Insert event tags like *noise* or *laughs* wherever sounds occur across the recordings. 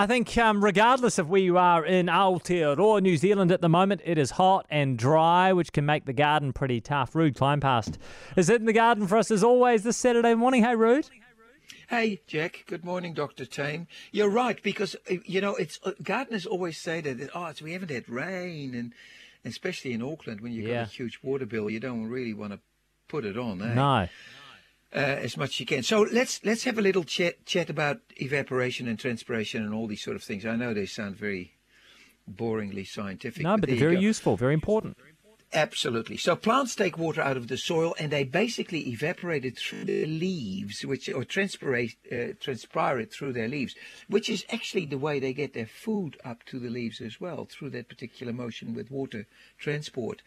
I think, um, regardless of where you are in Aotearoa, New Zealand at the moment, it is hot and dry, which can make the garden pretty tough. Ruud Kleinpaste is it in the garden for us as always this Saturday morning. Hey, Rude. Hey, Jack. Good morning, Dr. Tame. You're right, because, uh, you know, it's uh, gardeners always say that, oh, it's, we haven't had rain, and especially in Auckland, when you've Yeah. got a huge water bill, you don't really want to put it on, eh? No. Uh, as much as you can. So let's let's have a little chat chat about evaporation and transpiration and all these sort of things. I know they sound very boringly scientific. No, but there they're very useful, very important. Absolutely. So plants take water out of the soil and they basically evaporate it through the leaves, which or transpirate uh, transpire it through their leaves, which is actually the way they get their food up to the leaves as well through that particular motion with water transport.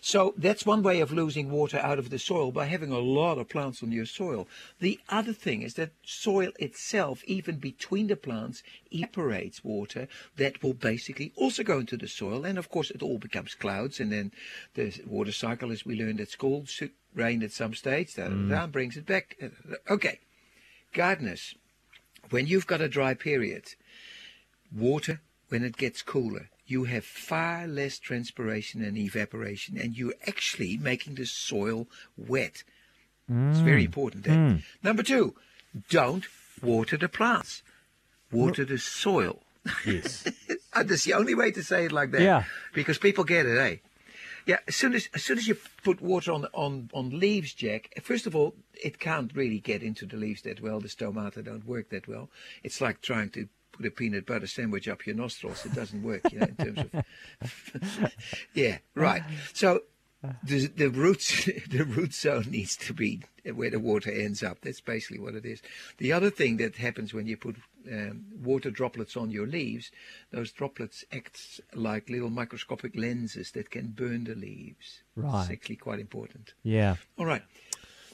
So that's one way of losing water out of the soil by having a lot of plants on your soil. The other thing is that soil itself, even between the plants, evaporates water that will basically also go into the soil, and of course it all becomes clouds, and then the water cycle, as we learned at school, should rain at some stage, that that mm. brings it back. Okay, gardeners, when you've got a dry period, water, when it gets cooler, you have far less transpiration and evaporation, and you're actually making the soil wet. It's very mm. important. That. Mm. Number two, don't water the plants. Water the soil. Yes. *laughs* That's the only way to say it like that. Yeah. Because people get it, eh? Yeah. As soon as as soon as you put water on on on leaves, Jack. First of all, it can't really get into the leaves that well. The stomata don't work that well. It's like trying to put a peanut butter sandwich up your nostrils. It doesn't work, you know, in terms of. *laughs* yeah. Right. So. The, the roots *laughs* the root zone needs to be where the water ends up. That's basically what it is. The other thing that happens when you put um, water droplets on your leaves, those droplets act like little microscopic lenses that can burn the leaves. Right. It's actually quite important. Yeah. All right.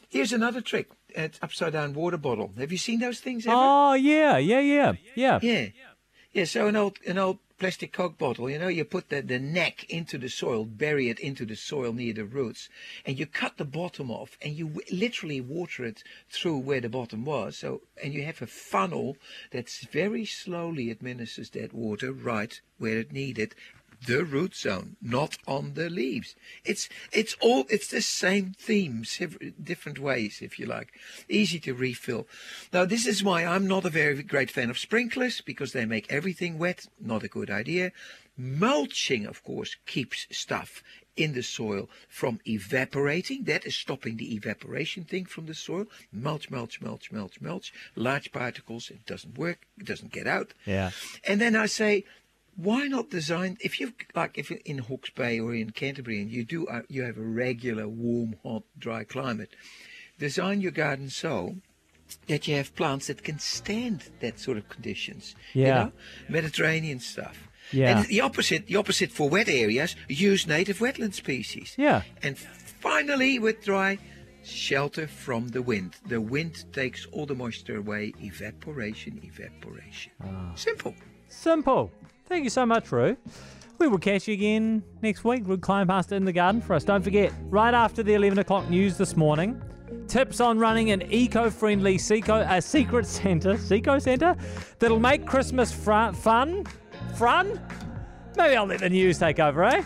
Here's another trick. It's upside down water bottle. Have you seen those things ever? Oh, yeah, yeah, yeah, yeah. Yeah. Yeah, so an old an old plastic Coke bottle, you know, you put the, the neck into the soil, bury it into the soil near the roots, and you cut the bottom off and you w- literally water it through where the bottom was. So and you have a funnel that's very slowly administers that water right where it needed. The root zone, not on the leaves. It's it's all it's the same theme, different ways, if you like. Easy to refill. Now this is why I'm not a very great fan of sprinklers because they make everything wet. Not a good idea. Mulching, of course, keeps stuff in the soil from evaporating. That is stopping the evaporation thing from the soil. Mulch, mulch, mulch, mulch, mulch. Large particles. It doesn't work. It doesn't get out. Yeah. And then I say, why not design if you like if you're in Hawke's Bay or in Canterbury and you do uh, you have a regular warm, hot, dry climate, design your garden so that you have plants that can stand that sort of conditions. You Yeah. know? Mediterranean stuff. Yeah. And the opposite, the opposite for wet areas, use native wetland species. Yeah. And finally, with dry, shelter from the wind. The wind takes all the moisture away. Evaporation, evaporation. Ah. Simple. Simple. Thank you so much, Ruud. We will catch you again next week. Ruud Kleinpaste in the garden for us. Don't forget, right after the 11 o'clock news this morning, tips on running an eco-friendly Seco, a secret centre, *laughs* Seco Centre, that'll make Christmas fr- fun. Fun? Maybe I'll let the news take over, eh?